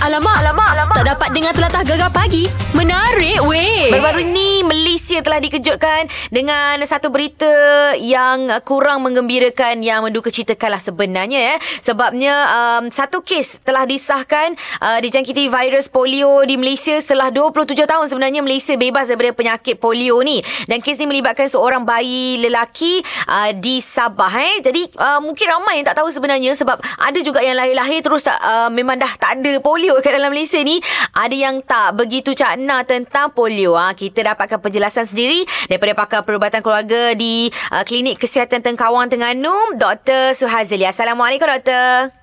Alamak, alamak, alamak. Tak dapat dengar telatah gegar pagi. Menarik weh. Baru-baru ni Malaysia telah dikejutkan dengan satu berita yang kurang menggembirakan yang menduka citakan lah sebenarnya ya. Sebabnya um, satu kes telah disahkan uh, dijangkiti virus polio di Malaysia setelah 27 tahun sebenarnya Malaysia bebas daripada penyakit polio ni. Dan kes ni melibatkan seorang bayi lelaki uh, di Sabah eh. Jadi uh, mungkin ramai yang tak tahu sebenarnya sebab ada juga yang lahir-lahir terus tak, uh, memang dah tak ada polio kat dalam Malaysia ni. Ada yang tak begitu cakna tentang polio. Ha, kita dapatkan penjelasan sendiri daripada pakar perubatan keluarga di uh, Klinik Kesihatan Tengkawang Terengganu, Dr. Suhazili. Assalamualaikum, Doktor.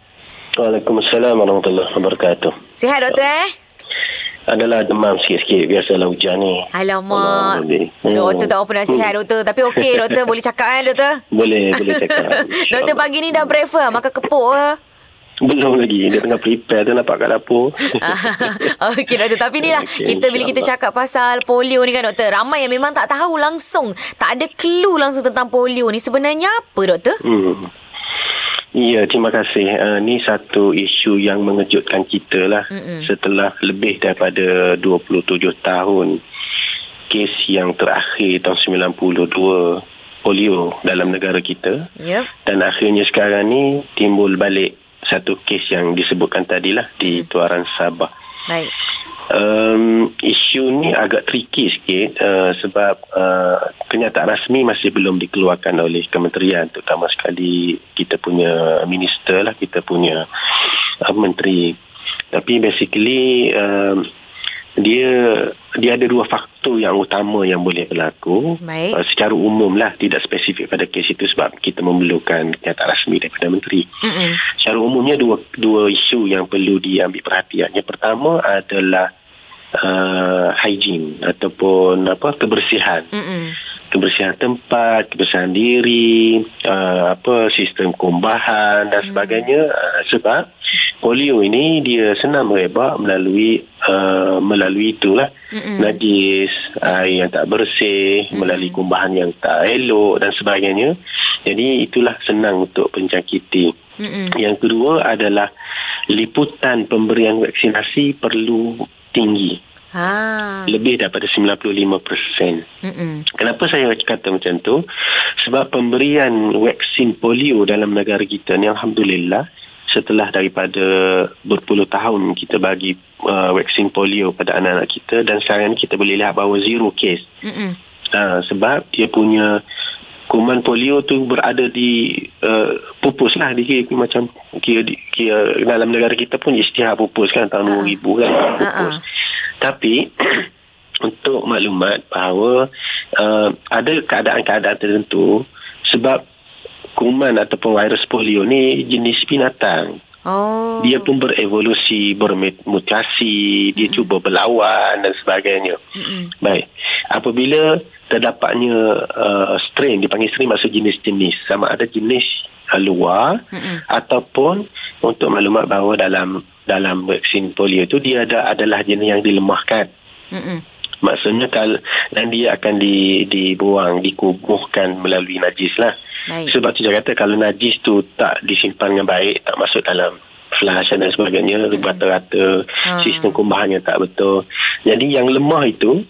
Waalaikumsalam warahmatullahi wabarakatuh. Sihat, Doktor eh? Adalah demam sikit-sikit. Biasalah hujan ni. Alamak. Hmm. Doktor tak apa nasihat, Doktor. Tapi okey, Doktor. Boleh cakap kan, Doktor? Boleh, boleh cakap. Doktor pagi ni dah breakfast, makan kepuk ke? Belum lagi. Dia tengah prepare tu nampak kat dapur. Okey doktor Tapi ni lah Okey, Kita bila kita cakap pasal polio ni kan doktor Ramai yang memang tak tahu langsung Tak ada clue langsung tentang polio ni Sebenarnya apa doktor? hmm. Ya, terima kasih. Uh, ni satu isu yang mengejutkan kita lah. Mm-mm. Setelah lebih daripada 27 tahun kes yang terakhir tahun 92 polio dalam negara kita. Ya Dan akhirnya sekarang ni timbul balik satu kes yang disebutkan tadilah di Tuaran Sabah. Baik. Um, isu ni agak tricky sikit uh, sebab uh, kenyataan rasmi masih belum dikeluarkan oleh kementerian terutama sekali kita punya minister lah kita punya uh, menteri. Tapi basically um, dia dia ada dua faktor yang utama yang boleh berlaku Baik. uh, secara umum lah tidak spesifik pada kes itu sebab kita memerlukan kenyataan rasmi daripada menteri Mm-mm. Secara umumnya dua dua isu yang perlu diambil perhatian. Yang pertama adalah uh, hygiene ataupun apa kebersihan. Mm-mm. Kebersihan tempat, kebersihan diri, uh, apa sistem kumbahan dan sebagainya uh, sebab polio ini dia senang merebak melalui uh, melalui itulah Mm-mm. najis, air yang tak bersih, melalui kumbahan yang tak elok dan sebagainya. Jadi itulah senang untuk penjangkiti. Mm-mm. Yang kedua adalah liputan pemberian vaksinasi perlu tinggi. Ha. Lebih daripada 95%. Mm-mm. Kenapa saya kata macam tu? Sebab pemberian vaksin polio dalam negara kita ni Alhamdulillah setelah daripada berpuluh tahun kita bagi uh, vaksin polio pada anak-anak kita dan sekarang kita boleh lihat bahawa zero case. Mm-mm. Uh, sebab dia punya kuman polio tu berada di uh, pupus lah di kira, macam kira, di- kira dalam negara kita pun isytihar pupus kan tahun Ah. 2000 kan pupus. Ah, ah. Tapi untuk maklumat bahawa uh, ada keadaan-keadaan tertentu sebab kuman ataupun virus polio ni jenis binatang. Oh Dia pun berevolusi, bermutasi, dia cuba berlawan dan sebagainya. Mm-mm. Baik. Apabila terdapatnya uh, strain, dipanggil strain maksud jenis-jenis. Sama ada jenis uh, luar Mm-mm. ataupun untuk maklumat bahawa dalam dalam vaksin polio itu dia ada adalah jenis yang dilemahkan. Mm-mm. Maksudnya kalau dan dia akan di, dibuang, dikubuhkan melalui najis lah. Baik Sebab tu saya kata kalau najis tu tak disimpan dengan baik, tak masuk dalam flash dan sebagainya, rata-rata Ah. sistem kumbahannya tak betul. Jadi yang lemah itu,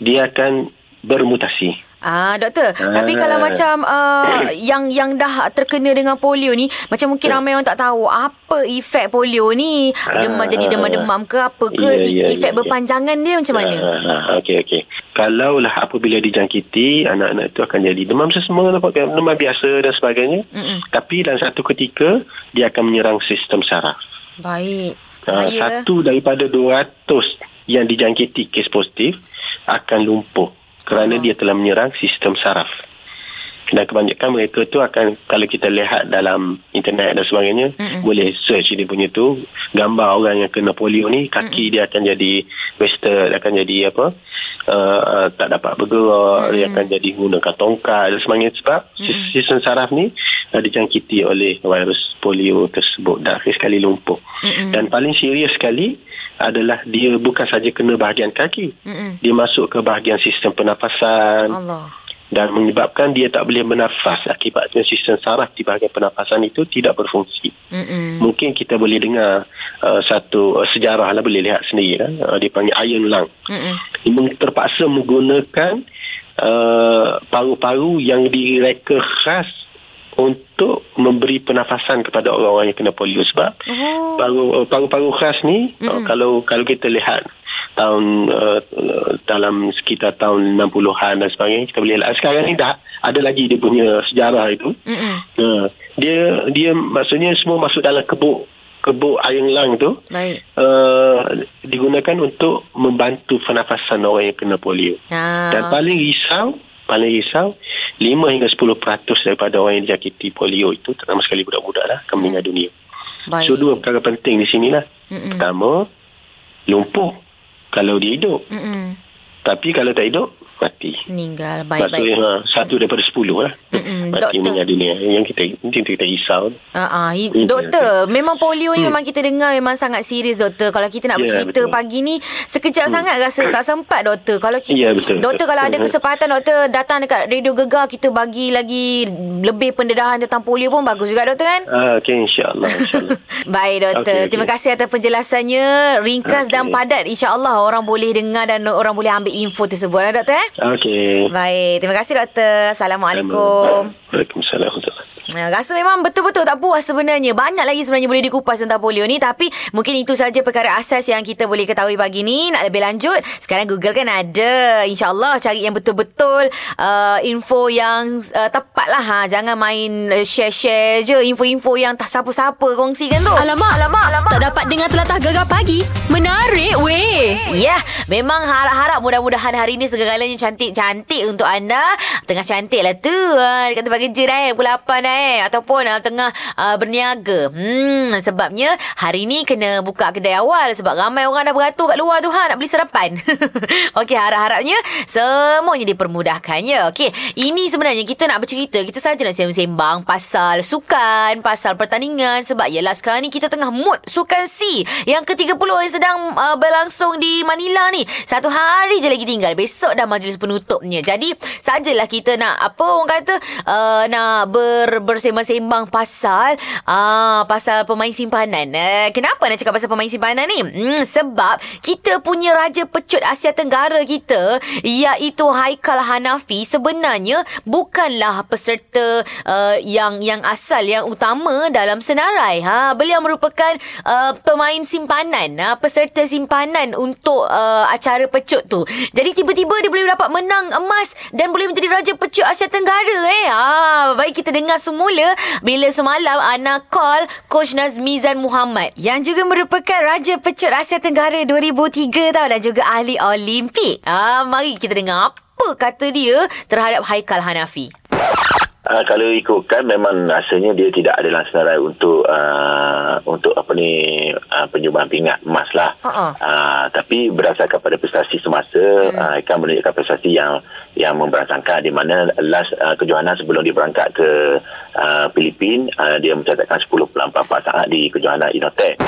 dia akan bermutasi. Ah doktor, Ah. tapi kalau macam uh, yang yang dah terkena dengan polio ni, macam mungkin Ya. ramai orang tak tahu apa efek polio ni. Demam Ah. jadi demam-demam ke apa ke? E- ya, efek ya, ya. berpanjangan dia macam mana? Ah, okey okey. Kalaulah apabila dijangkiti, anak-anak itu akan jadi demam sesama, demam biasa dan sebagainya. Mm-mm. Tapi dalam satu ketika dia akan menyerang sistem saraf. Baik. Ah, Bahaya. satu daripada 200 yang dijangkiti kes positif akan lumpuh kerana dia telah menyerang sistem saraf. Dan kebanyakan mereka tu akan kalau kita lihat dalam internet dan sebagainya Mm-mm. boleh search dia punya tu. Gambar orang yang kena polio ni kaki dia akan jadi wasted akan jadi apa uh, uh, tak dapat bergerak dia akan jadi gunakan tongkat dan sebagainya. Sebab sis- sistem saraf ni uh, dijangkiti oleh virus polio tersebut akhir sekali lumpuh. Mm-mm. dan paling serius sekali adalah dia bukan saja kena bahagian kaki Mm-mm. dia masuk ke bahagian sistem pernafasan Allah. dan menyebabkan dia tak boleh bernafas akibatnya sistem saraf di bahagian pernafasan itu tidak berfungsi. Mm-mm. Mungkin kita boleh dengar uh, satu uh, sejarah lah boleh lihat sendiri lah. Uh, dia panggil iron lung. Mm-mm. Dia terpaksa menggunakan uh, paru-paru yang direka khas untuk memberi pernafasan kepada orang-orang yang kena polio. Sebab Oh. paru uh, paru-paru khas ni uh, kalau kalau kita lihat tahun uh, dalam sekitar tahun 60-an dan sebagainya kita boleh lihat. Sekarang ni dah ada lagi dia punya sejarah itu. Uh, dia dia maksudnya semua masuk dalam kebuk kebuk ayam lang tu. Baik. uh, digunakan untuk membantu pernafasan orang yang kena polio. Ah. dan paling risau paling risau 5 hingga 10% daripada orang yang dijangkiti polio itu terutama sekali budak-budak lah akan meninggal dunia Baik. So dua perkara penting di sinilah. Mm-mm. Pertama, lumpuh kalau dia hidup. Mm-mm. Tapi kalau tak hidup, mati. Meninggal. Baik, Maksudnya baik. ha, satu daripada sepuluh lah. Mm-mm. Mati Doktor. meninggal dunia. Yang kita, yang kita risau. Uh, uh, Hmm, doktor, memang polio ni Hmm. memang kita dengar memang sangat serius doktor. Kalau kita nak Ya, bercerita betul. pagi ni sekejap sangat rasa tak sempat doktor. Kalau kita, Ya, betul, doktor betul. kalau ada kesempatan doktor datang dekat Radio Gegar kita bagi lagi lebih pendedahan tentang polio pun bagus juga doktor kan? Ah, okay, insyaAllah. insyaAllah. Baik doktor, okey. terima kasih atas penjelasannya ringkas Okey. dan padat. InsyaAllah orang boleh dengar dan orang boleh ambil info tersebut lah doktor eh. okay. Baik, terima kasih doktor. Assalamualaikum. Waalaikumsalam. Ya, rasa memang betul-betul tak puas sebenarnya. Banyak lagi sebenarnya boleh dikupas tentang polio ni. Tapi mungkin itu saja perkara asas yang kita boleh ketahui pagi ni. Nak lebih lanjut, sekarang Google kan ada. InsyaAllah cari yang betul-betul uh, info yang uh, tepat lah. Ha. Jangan main uh, share-share je info-info yang tak siapa-siapa kongsikan tu. Alamak, alamak, alamak. Tak dapat dengar telatah gegar pagi. Menarik weh. Ya, memang harap-harap mudah-mudahan hari ni segala-galanya cantik-cantik untuk anda. Tengah cantik lah tu. Ha, dekat tempat kerja dah eh. Pukul 8 dah eh. Ataupun uh, tengah uh, berniaga. Hmm, sebabnya hari ni kena buka kedai awal. Sebab ramai orang dah beratur kat luar tu ha, nak beli sarapan. Okey, harap-harapnya semuanya dipermudahkan ya. Okey, ini sebenarnya kita nak bercerita. Kita saja nak sembang-sembang pasal sukan, pasal pertandingan. Sebab yelah sekarang ni kita tengah mood sukan C. Yang ke-30 yang sedang uh, berlangsung di Manila ni. Satu hari je lagi tinggal. Besok dah majlis penutupnya. Jadi, sajalah kita nak, apa orang kata, uh, nak ber, bersembang-sembang pasal uh, pasal pemain simpanan. Uh, kenapa nak cakap pasal pemain simpanan ni? Hmm, sebab kita punya Raja Pecut Asia Tenggara kita, iaitu Haikal Hanafi, sebenarnya bukanlah peserta uh, yang yang asal, yang utama dalam senarai. Ha, beliau merupakan uh, pemain simpanan, ha, peserta simpanan untuk uh, acara pecut tu. Jadi tiba-tiba dia boleh dapat menang emas dan boleh menjadi Raja Pecut Asia Tenggara eh. Ha, baik kita dengar semula bila semalam Ana call Coach Nazmizan Muhammad yang juga merupakan Raja Pecut Asia Tenggara 2003 tau dan juga ahli Olimpik. Ha, mari kita dengar apa kata dia terhadap Haikal Hanafi. Uh, kalau ikutkan memang rasanya dia tidak ada dalam senarai untuk uh, untuk apa ni uh, penyumbang pingat emas lah. Uh-uh. Uh, tapi berdasarkan pada prestasi semasa hmm. uh, akan menunjukkan prestasi yang yang memberangsangkan di mana last uh, kejohanan sebelum dia berangkat ke uh, Filipin uh, dia mencatatkan 10.44 saat di kejohanan Inotech.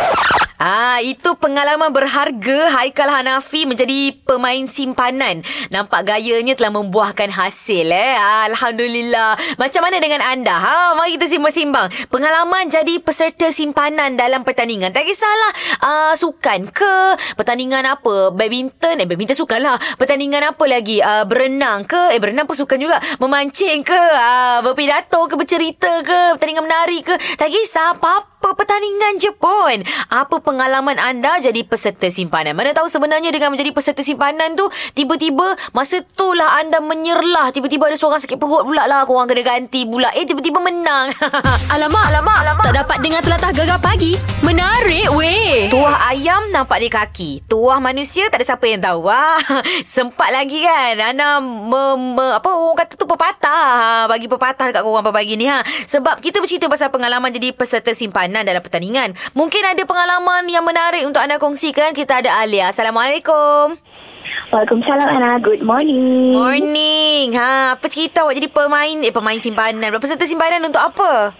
Ah, itu pengalaman berharga Haikal Hanafi menjadi pemain simpanan. Nampak gayanya telah membuahkan hasil eh. Alhamdulillah. Macam mana dengan anda? Ha, mari kita simbang-simbang. Pengalaman jadi peserta simpanan dalam pertandingan. Tak kisahlah uh, sukan ke, pertandingan apa, badminton, eh badminton sukan lah. Pertandingan apa lagi? Uh, berenang ke, eh berenang pun sukan juga. Memancing ke, uh, berpidato ke, bercerita ke, pertandingan menari ke. Tak kisah apa-apa pertandingan je pun. Apa pengalaman anda jadi peserta simpanan? Mana tahu sebenarnya dengan menjadi peserta simpanan tu, tiba-tiba masa tu lah anda menyerlah. Tiba-tiba ada seorang sakit perut pula lah. Korang kena ganti pula. Eh, tiba-tiba menang. Alamak, alamak, alamak. Tak dapat dengar telatah gegar pagi. Menarik weh. Tuah ayam nampak di kaki. Tuah manusia tak ada siapa yang tahu. Wah, sempat lagi kan. Ana me, me, apa orang kata tu pepatah. Ha, Bagi pepatah dekat korang pagi ni ha. Sebab kita bercerita pasal pengalaman jadi peserta simpanan dalam pertandingan. Mungkin ada pengalaman yang menarik untuk anda kongsikan. Kita ada Alia. Assalamualaikum. Waalaikumsalam Ana. Good morning. Morning. Ha, apa cerita awak jadi pemain eh pemain simpanan. Peserta simpanan untuk apa?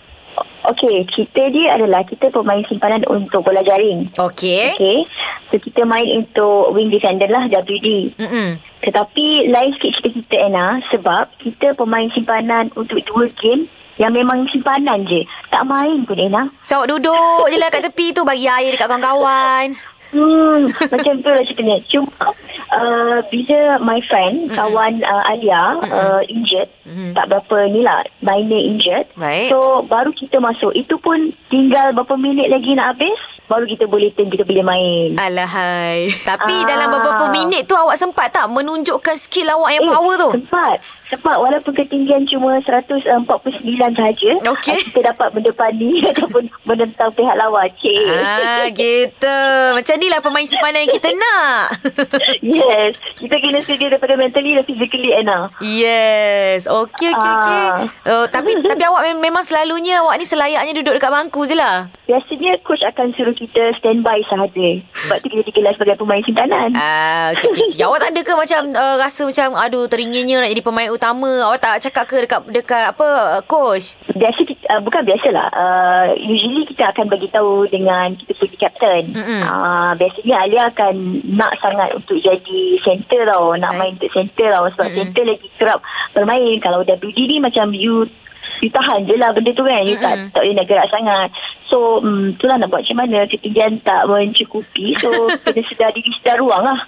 Okey, kita dia adalah kita pemain simpanan untuk bola jaring. Okey. Okey. So kita main untuk wing defender lah WD. Mm-mm. Tetapi lain sikit cerita kita Anna sebab kita pemain simpanan untuk dua game yang memang simpanan je. Tak main pun Anna. So awak duduk je lah kat tepi tu Bagi air dekat kawan-kawan Hmm, macam tu lah ceritanya. Cuma uh, bila my friend, mm-hmm. kawan uh, Alia mm-hmm. uh, injured, mm-hmm. tak berapa ni lah, minor injured. Baik. So baru kita masuk. Itu pun tinggal berapa minit lagi nak habis, baru kita boleh turn, kita boleh main. Alahai Tapi Ah. dalam beberapa minit tu Awak sempat tak Menunjukkan skill awak yang power tu Sempat. Sempat walaupun ketinggian cuma 149 sahaja. Okey. ah, Kita dapat mendepani ataupun menentang pihak lawan. Cik. Ah, gitu. Macam ni lah pemain simpanan yang kita nak. yes. Kita kena sedia daripada mentally dan physically, Anna. yes. Okey, okey, okey. Ah. Oh, tapi tapi awak mem- memang selalunya awak ni selayaknya duduk dekat bangku je lah. Biasanya coach akan suruh kita standby sahaja. Sebab tu kita dikelas sebagai pemain simpanan. Ah, okey, okey. okey. Awak tak ada ke macam uh, rasa macam aduh teringin-ingin nak jadi pemain utama. Awak tak cakap ke dekat dekat apa coach? Biasa kita, uh, bukan biasalah. Uh, usually kita akan bagi tahu dengan kita punya captain. Mm-mm. Uh, biasanya Alia akan nak sangat untuk jadi center tau. Nak Baik. main untuk center tau. Sebab Mm-mm. center lagi kerap bermain. Kalau WD ni macam you You tahan je lah benda tu kan You tak, Mm-mm. tak boleh nak gerak sangat So um, itulah nak buat macam mana Ketinggian tak mencukupi So kena sedar diri sedar ruang lah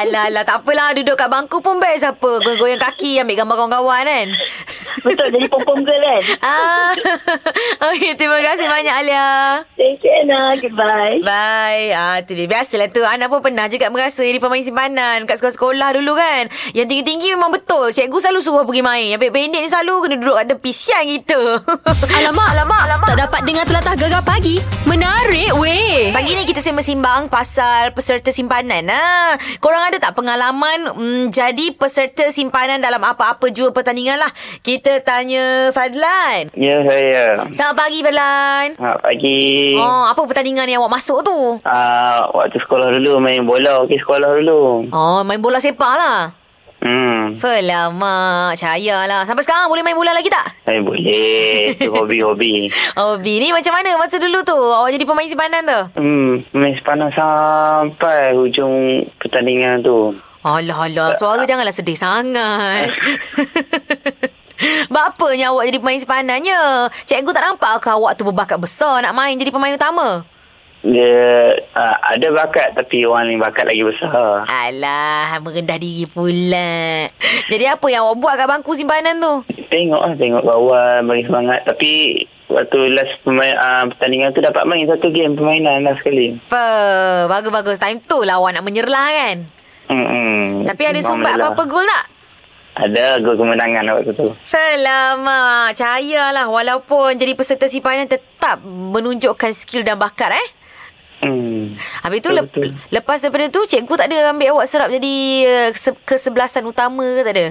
Alah, alah, tak apalah. Duduk kat bangku pun best apa. Goyang-goyang kaki, ambil gambar kawan-kawan kan. Betul jadi pom-pom girl kan Ah, okay, terima kasih banyak Alia. Thank you Anna Goodbye Bye. Ah, tu dia. Biasalah tu. Anak pun pernah juga merasa jadi pemain simpanan kat sekolah-sekolah dulu kan. Yang tinggi-tinggi memang betul. Cikgu selalu suruh pergi main. Yang pendek-pendek ni selalu kena duduk kat tepi. Sian kita. alamak, alamak, alamak. Tak dapat dengar telatah gegar pagi. Menarik weh. Pagi ni kita sembang-sembang pasal peserta simpanan. Ha. Korang ada tak pengalaman mm, jadi peserta simpanan dalam apa-apa jua pertandingan lah. Kita tanya Fadlan. Ya, saya. Selamat pagi Fadlan. Ha, pagi. Oh, apa pertandingan yang awak masuk tu? Ah, waktu sekolah dulu main bola. Okey, sekolah dulu. Oh, main bola sepak lah. Hmm. Felamak, cayalah. Sampai sekarang boleh main bola lagi tak? Saya boleh. Itu hobi-hobi. Oh, Bi, ni macam mana masa dulu tu? Awak jadi pemain simpanan tu? Hmm, main sepanah sampai hujung pertandingan tu. Alah, alah. Suara janganlah sedih sangat. Bapanya awak jadi pemain simpanannya? Cikgu tak nampak ke awak tu berbakat besar nak main jadi pemain utama? Dia ah, ada bakat tapi orang lain bakat lagi besar. Alah, merendah diri pula. Jadi apa yang awak buat kat bangku simpanan tu? Tengok lah, tengok kawan bagi semangat. Tapi waktu last pemain, ah, pertandingan tu dapat main satu game permainan lah sekali. Apa? Bagus-bagus. Time tu lah awak nak menyerlah kan? Hmm. Tapi ada sumbat apa-apa gol tak? Ada gol kemenangan waktu tu. Selamat. Cayalah. Walaupun jadi peserta simpanan tetap menunjukkan skill dan bakat eh. Hmm. Habis tu Betul, lep, betul. lepas daripada tu cikgu tak ada ambil awak serap jadi uh, ke- kesebelasan utama ke tak ada?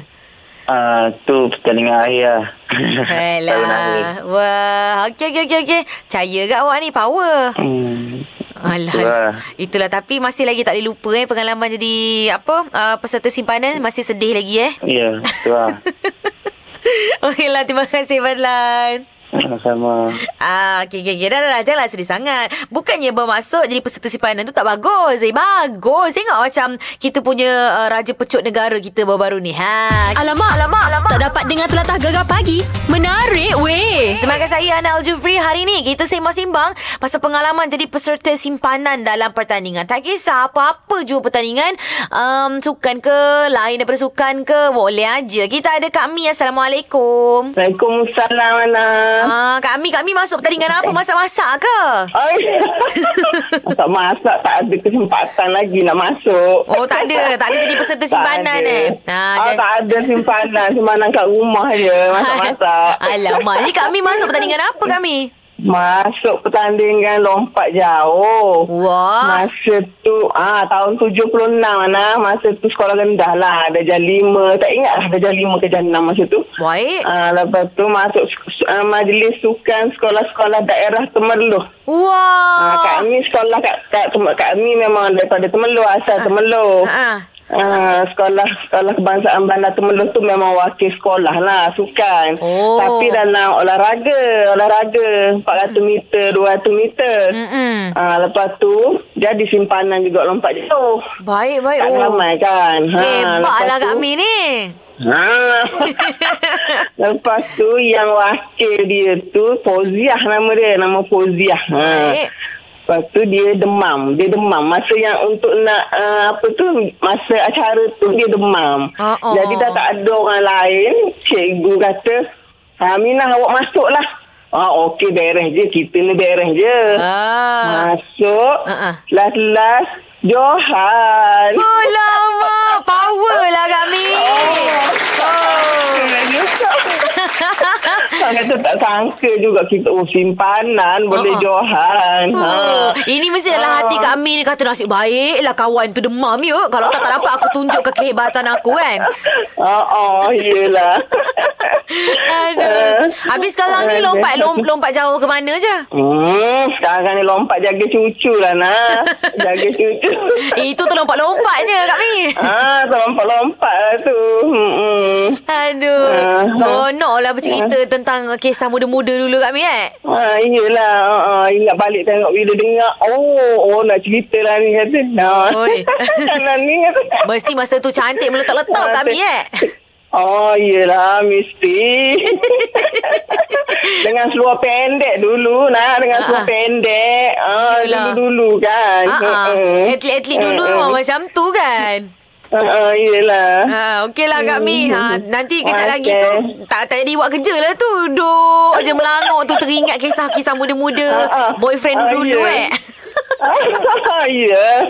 Ah, tu pertandingan akhir lah. Alah. Wah. Okey, okey, okey. okey. Percaya ke awak ni power? Hmm. Alah. Itulah. Itulah. Tapi masih lagi tak boleh lupa eh pengalaman jadi apa uh, peserta simpanan. Masih sedih lagi eh. Ya, tu lah. Okeylah. Terima kasih Fadlan. Sama-sama. Ah, okey, okey, okey. Dah, dah, dah. Janganlah sedih sangat. Bukannya bermaksud jadi peserta simpanan tu tak bagus. Eh, bagus. Tengok macam kita punya uh, Raja Pecut Negara kita baru-baru ni. Ha. Alamak, alamak, alamak. Tak dapat dengar telatah gegar pagi. Menarik, weh. Terima kasih saya, Ana Al-Jufri. Hari ni kita sembang-sembang pasal pengalaman jadi peserta simpanan dalam pertandingan. Tak kisah apa-apa jua pertandingan. Um, sukan ke, lain daripada sukan ke, boleh aja. Kita ada Kak Mi. Assalamualaikum. Waalaikumsalam, Ana. Ah, Kak Mi, Kak Mi masuk pertandingan apa? Masak-masak ke? Masak-masak tak ada kesempatan lagi nak masuk. Oh, tak ada. Tak ada jadi peserta simpanan ada. eh. Ah, jadi- tak ada simpanan. Simpanan kat rumah je. Masak-masak. Alamak, ni kami masuk pertandingan apa kami? Masuk pertandingan lompat jauh. Wah. Masa tu ah tahun 76 mana masa tu sekolah rendah lah darjah 5 tak ingat lah darjah 5 ke darjah 6 masa tu Baik. ah lepas tu masuk uh, majlis sukan sekolah-sekolah daerah Temerloh Wah. ah kami sekolah kat kat, kat kami memang daripada Temerloh asal Temerloh Ah. Ah, sekolah sekolah kebangsaan Bandar Temelung tu memang wakil sekolah lah sukan. Oh. Tapi dalam olahraga, olahraga 400 meter, 200 meter. Mm-mm. Ah, lepas tu dia simpanan juga lompat jauh. Baik, baik. Tak Oh. ramai kan. Hebat lepas lah tu- Kak Mi ni. Ha. Lepas tu yang wakil dia tu Fauziah nama dia, nama Fauziah. Ha. Baik. Lepas tu dia demam. Dia demam. Masa yang untuk nak uh, apa tu masa acara tu dia demam. Oh, oh. Jadi dah tak ada orang lain. Cikgu kata, Aminah awak masuk lah. Ah, okey beres je. Kita ni beres je. Ah. Masuk. Uh-uh. Last-last Johan. Oh lama Power lah Kak Mi Oh. Saya kata tak sangka juga kita oh simpanan boleh Ha-ha. Johan. Oh, Ha. ini mesti dalam Ah. hati Kak Mi ni kata nasib baik lah kawan tu demam ya. Kalau tak tak dapat aku tunjuk ke kehebatan aku kan. Oh, oh yelah. Aduh. Habis sekarang ni lompat lom, lompat jauh ke mana je? Hmm, sekarang ni lompat jaga cucu lah nak. Jaga cucu. Eh, itu tu lompat-lompatnya Kak Mi. Ah, lompat-lompat lah tu. Hmm. Aduh. Ah. Seronok lah bercerita tentang kisah muda-muda dulu Kak Mi eh. Ah, iyalah. Ah, ingat balik tengok bila dengar. Oh, oh nak cerita lah ni kata. Nah. Oi. Nah, ni kata. Mesti masa tu cantik meletak-letak Kak Mi eh. Oh, iyalah, mesti. dengan seluar pendek dulu, nak. Dengan seluar pendek. Ah, dulu-dulu kan. Mm-mm. Atlet-atlet dulu memang macam tu kan. Ah, ah, iyalah. Ha, okeylah Kak Mi. Ha, nanti kejap Okey. lagi tu tak tak jadi buat kerja lah tu. Duduk je melangok tu teringat kisah-kisah muda-muda. Ah, ah. Boyfriend Ah, dulu-dulu ya. eh. Ah, ya.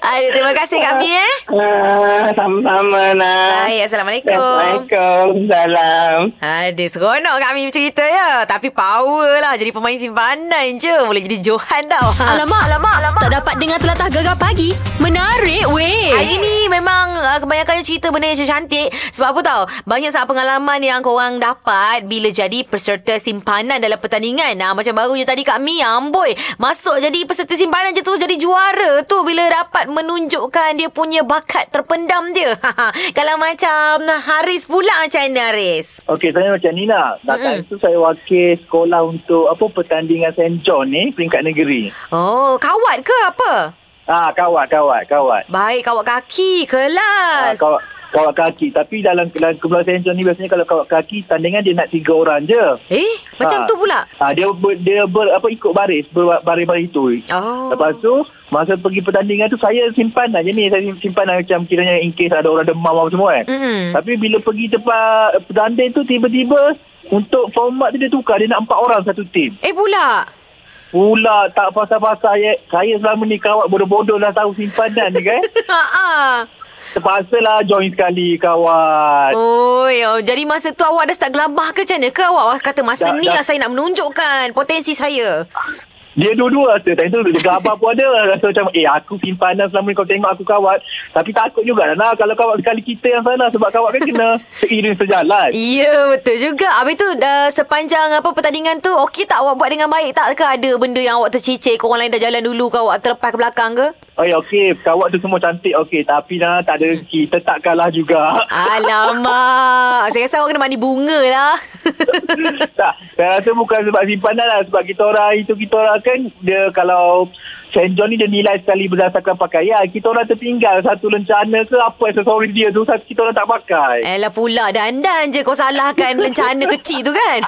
Aduh, terima kasih Kak Mi eh. Ah, sama-sama, nak. Baik, Assalamualaikum. Assalamualaikum. Salam. Aduh, seronok Kak Mi bercerita ya. Tapi power lah. Jadi pemain simpanan je. Boleh jadi Johan tau. Alamak, alamak, alamak. Tak dapat dengar telatah gegar pagi. Menarik weh. Hari ni memang uh, kebanyakannya cerita benda yang cantik. Sebab apa tau? Banyak sangat pengalaman yang korang dapat bila jadi peserta simpanan dalam pertandingan. Nah, macam baru je tadi Kak Mi, amboi. Masuk jadi peserta simpanan je tu jadi juara tu bila dapat menunjukkan dia punya bakat terpendam dia. Kalau macam Haris pula macam mana Haris? Okey, saya macam ni lah. Datang tu saya wakil sekolah untuk apa pertandingan St. John ni, peringkat negeri. Oh, kawat ke apa? Ah, kawat, kawat, kawat. Baik, kawat kaki, Ah, kelas. kawat, kawat kaki. Tapi dalam, dalam kumpulan. John ni biasanya kalau kawat kaki, tandingan dia nak tiga orang je. Eh, macam Ah. tu pula? Ah, dia ber, dia ber, apa ikut baris, ber, baris-baris tu. Oh. Lepas tu, masa pergi pertandingan tu, saya simpan je ni. Saya simpan lah macam kiranya in case ada orang demam apa semua kan. Mm-mm. Tapi bila pergi tempat pertanding tu, tiba-tiba untuk format tu dia tukar. Dia nak empat orang satu tim. Eh pula? Pula tak pasal-pasal saya, saya selama ni kawat bodoh-bodoh dah tahu simpanan ni kan. Ha Terpaksa lah join sekali kawat. Oh, ya. jadi masa tu awak dah start gelabah ke macam mana? Ke awak kata masa Dah- ni dah. lah saya nak menunjukkan potensi saya? Dia dua-dua rasa. Time tu dia gabar pun ada. Rasa macam, eh aku simpanan selama ni kau tengok aku kawat. Tapi takut juga lah. Nah, kalau kawat sekali kita yang sana. Sebab kawat kan kena seiring sejalan. Ya, betul juga. Habis tu uh, sepanjang apa pertandingan tu, okey tak awak buat dengan baik tak ke ada benda yang awak tercicir ke orang lain dah jalan dulu ke awak terlepas ke belakang ke? Oh ya, okey. Kawat tu semua cantik. Okey. Tapi nah, tak ada rezeki. Tetap kalah juga. Alamak. saya rasa awak kena mandi bunga lah. tak, saya rasa bukan sebab simpanan lah. Sebab kita orang, itu kita orang kan, dia kalau St. John ni dia nilai sekali berdasarkan pakaian. Kita orang tertinggal satu lencana ke apa aksesoris dia tu, kita orang tak pakai. Elah pula dandan je kau salahkan lencana kecil tu kan.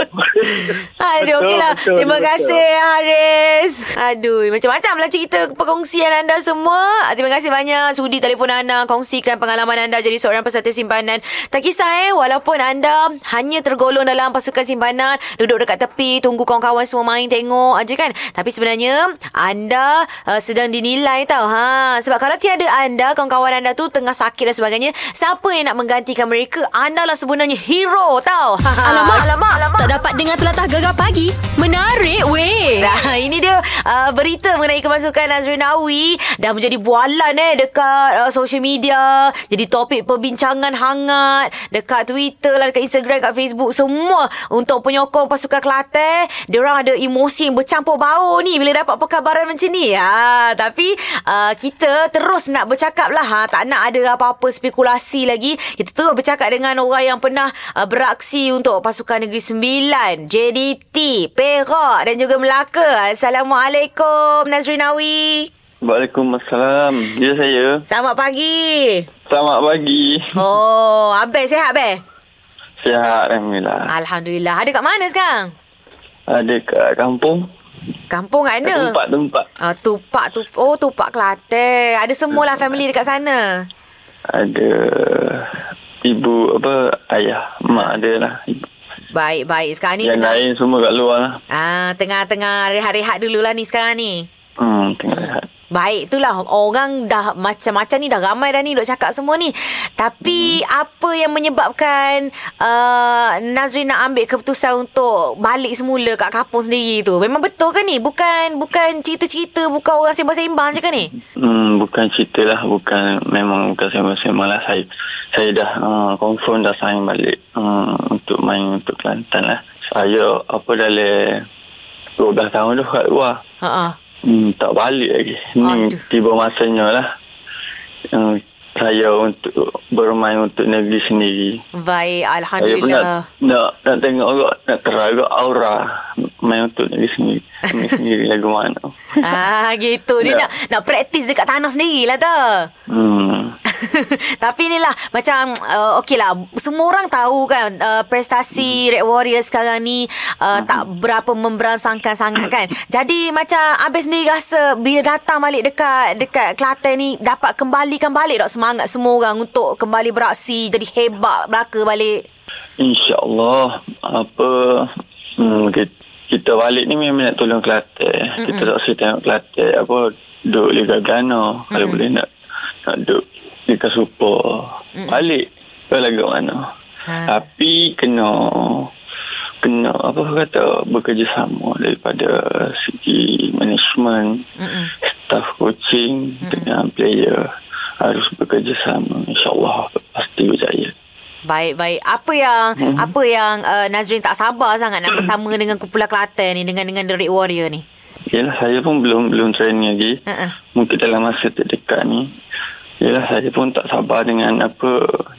Aduh, okeylah. Terima betul. kasih Haris. Aduh, macam-macam lah cerita perkongsian anda semua. Ah, Terima kasih banyak sudi telefon anda kongsikan pengalaman anda jadi seorang peserta simpanan. Tak kisah eh, walaupun anda hanya tergolong dalam pasukan simpanan, duduk dekat tepi, tunggu kawan-kawan semua main tengok aja kan. Tapi sebenarnya anda uh, sedang dinilai tau. Ha, sebab kalau tiada anda, kawan-kawan anda tu tengah sakit dan sebagainya, siapa yang nak menggantikan mereka? Anda lah sebenarnya hero tau. Alamak, alamak, alamak. Tak dapat dengar telatah gegar pagi. Menarik weh. Nah, ini dia uh, berita mengenai kemasukan Nazrin Awi dah menjadi bualan eh dekat uh, social media. Jadi topik perbincangan hangat dekat Twitter lah, dekat Instagram, dekat Facebook semua untuk penyokong pasukan Kelantan. Diorang ada emosi yang bercampur bau ni bila dapat perkabaran macam ni. Ha, tapi uh, kita terus nak bercakap lah. Ha, tak nak ada apa-apa spekulasi lagi. Kita terus bercakap dengan orang yang pernah uh, beraksi untuk Pasukan Negeri Sembilan. JDT, Perak dan juga Melaka. Assalamualaikum Nazrin Awi. Waalaikumsalam. Ya saya. Selamat pagi. Selamat pagi. Oh, Abel sihat, Abel? Sihat Alhamdulillah. Alhamdulillah. Ada kat mana sekarang? Ada kat kampung. Kampung kat mana? Tempat-tempat. Ah, tupak tu. Oh, tupak Kelantan. Ada semualah family dekat sana. Ada ibu apa ayah mak ada lah. Baik, baik. Sekarang ni Yang tengah lain semua kat luar lah. ah tengah-tengah rehat-rehat dululah ni sekarang ni. Hmm. Baik, itulah orang dah macam-macam ni dah ramai dah ni duk cakap semua ni. Tapi hmm. apa yang menyebabkan uh, Nazrin nak ambil keputusan untuk balik semula kat kampung sendiri tu? Memang betul ke ni? Bukan bukan cerita-cerita, bukan orang sembang-sembang je ke ni? Hmm, bukan cerita lah. Bukan, memang bukan sembang-sembang lah. Saya, saya dah uh, confirm dah sign balik uh, untuk main untuk Kelantan lah. Saya apa dalam 12 tahun dah kat luar. Ha Hmm, tak balik lagi. Ni Aduh. tiba masanya lah. Uh, saya untuk bermain untuk negeri sendiri. Baik, Saya pun nak, alhamdulillah. nak, nak tengok agak, nak teraga aura main untuk negeri sendiri. Negeri sendiri lagu mana. ah, gitu. Dia Ya. nak nak praktis dekat tanah sendirilah tu. Hmm. Tapi inilah macam uh, okey lah semua orang tahu kan uh, prestasi Red Warriors sekarang ni uh, tak berapa memberangsangkan sangat kan. Jadi macam Abis sendiri rasa bila datang balik dekat dekat Kelantan ni dapat kembalikan balik tak semangat semua orang untuk kembali beraksi jadi hebat belaka balik. InsyaAllah apa hmm, kita, kita balik ni memang nak tolong Kelantan. Kita tak usah tengok Kelantan apa duduk Liga Gana. Kalau boleh nak nak duduk Liga Super. Balik ke lagu mana. Ha. Tapi kena kena apa kata bekerjasama daripada segi management, Mm-mm. staff coaching dengan player harus bekerjasama. InsyaAllah pasti berjaya. Baik baik. Apa yang Hmm. apa yang uh, Nazrin tak sabar sangat nak bersama dengan kumpulan Kelantan ni dengan dengan The Red Warrior ni. Yalah saya pun belum belum training lagi. Uh-uh. Mungkin dalam masa terdekat ni. Yalah saya pun tak sabar dengan apa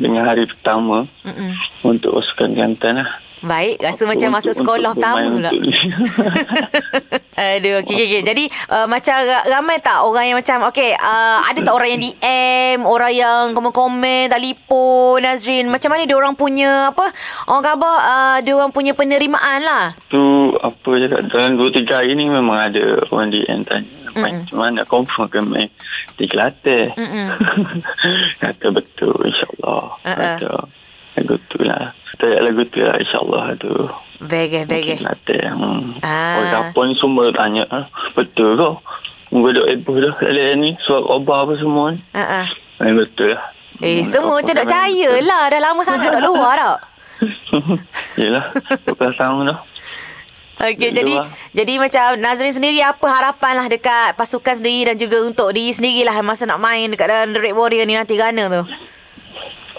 dengan hari pertama Mm-mm. untuk pasukan Kelantan lah. Baik, rasa macam Untuk- masuk sekolah pertama pula. Aduh, okey, okey, okey. Jadi, uh, macam ra- ramai tak orang yang macam, okey, uh, ada tak orang yang DM, orang yang komen-komen, telefon, Nazrin. Macam mana dia orang punya, apa, orang khabar, uh, dia orang punya penerimaan lah. tu apa je kat dalam 2 3 hari ni memang ada orang DM tanya. Macam mana confirm ke main di Kelantan. Kata betul insyaAllah. Uh-uh. Kata lagu tu lah. Kata lagu tu lah insyaAllah tu. Begeh, begeh. Kelantan. Hmm. Ah. Orang kampung semua tanya. "Ah, Betul ke? Duk heboh dah dalam ni. Surat khabar apa semua ni. Uh-uh. Eh, betul lah. Eh, semua macam tak percaya betul. lah. Dah lama sangat duduk luar tak? Yelah. 12 tahun dah. Okey, Duduk jadi luar. jadi macam Nazrin sendiri apa harapan lah dekat pasukan sendiri dan juga untuk diri sendiri lah masa nak main dekat dalam The Red Warrior ni nanti Ghana tu.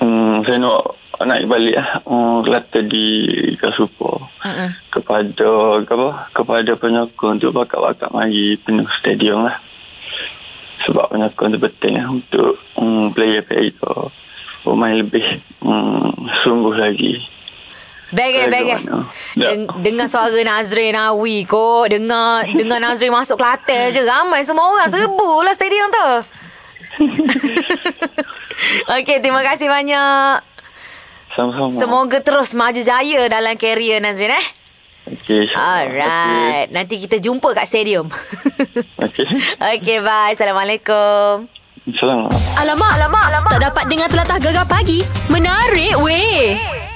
Hmm, saya nak naik balik lah. Hmm, Kelantan di Liga Super. Mm-mm. kepada apa kepada penyokong untuk bakat-bakat mari penuh stadium lah sebab penyokong tu penting lah untuk um, player-player tu bermain lebih um, sungguh lagi mana? Ya. Deng- dengar suara Nazrin Awi kot. Dengar dengar Nazrin masuk Kelantan je. Ramai semua orang. Serbu lah stadium tu. Okey, terima kasih banyak. Sama-sama Semoga terus maju jaya dalam karier Nazrin eh. okay, Alright. Nanti kita jumpa kat stadium. okay. Okey, bye. Assalamualaikum. Assalamualaikum Alamak, alamak, alamak. Tak dapat dengar telatah gegar pagi. Menarik weh.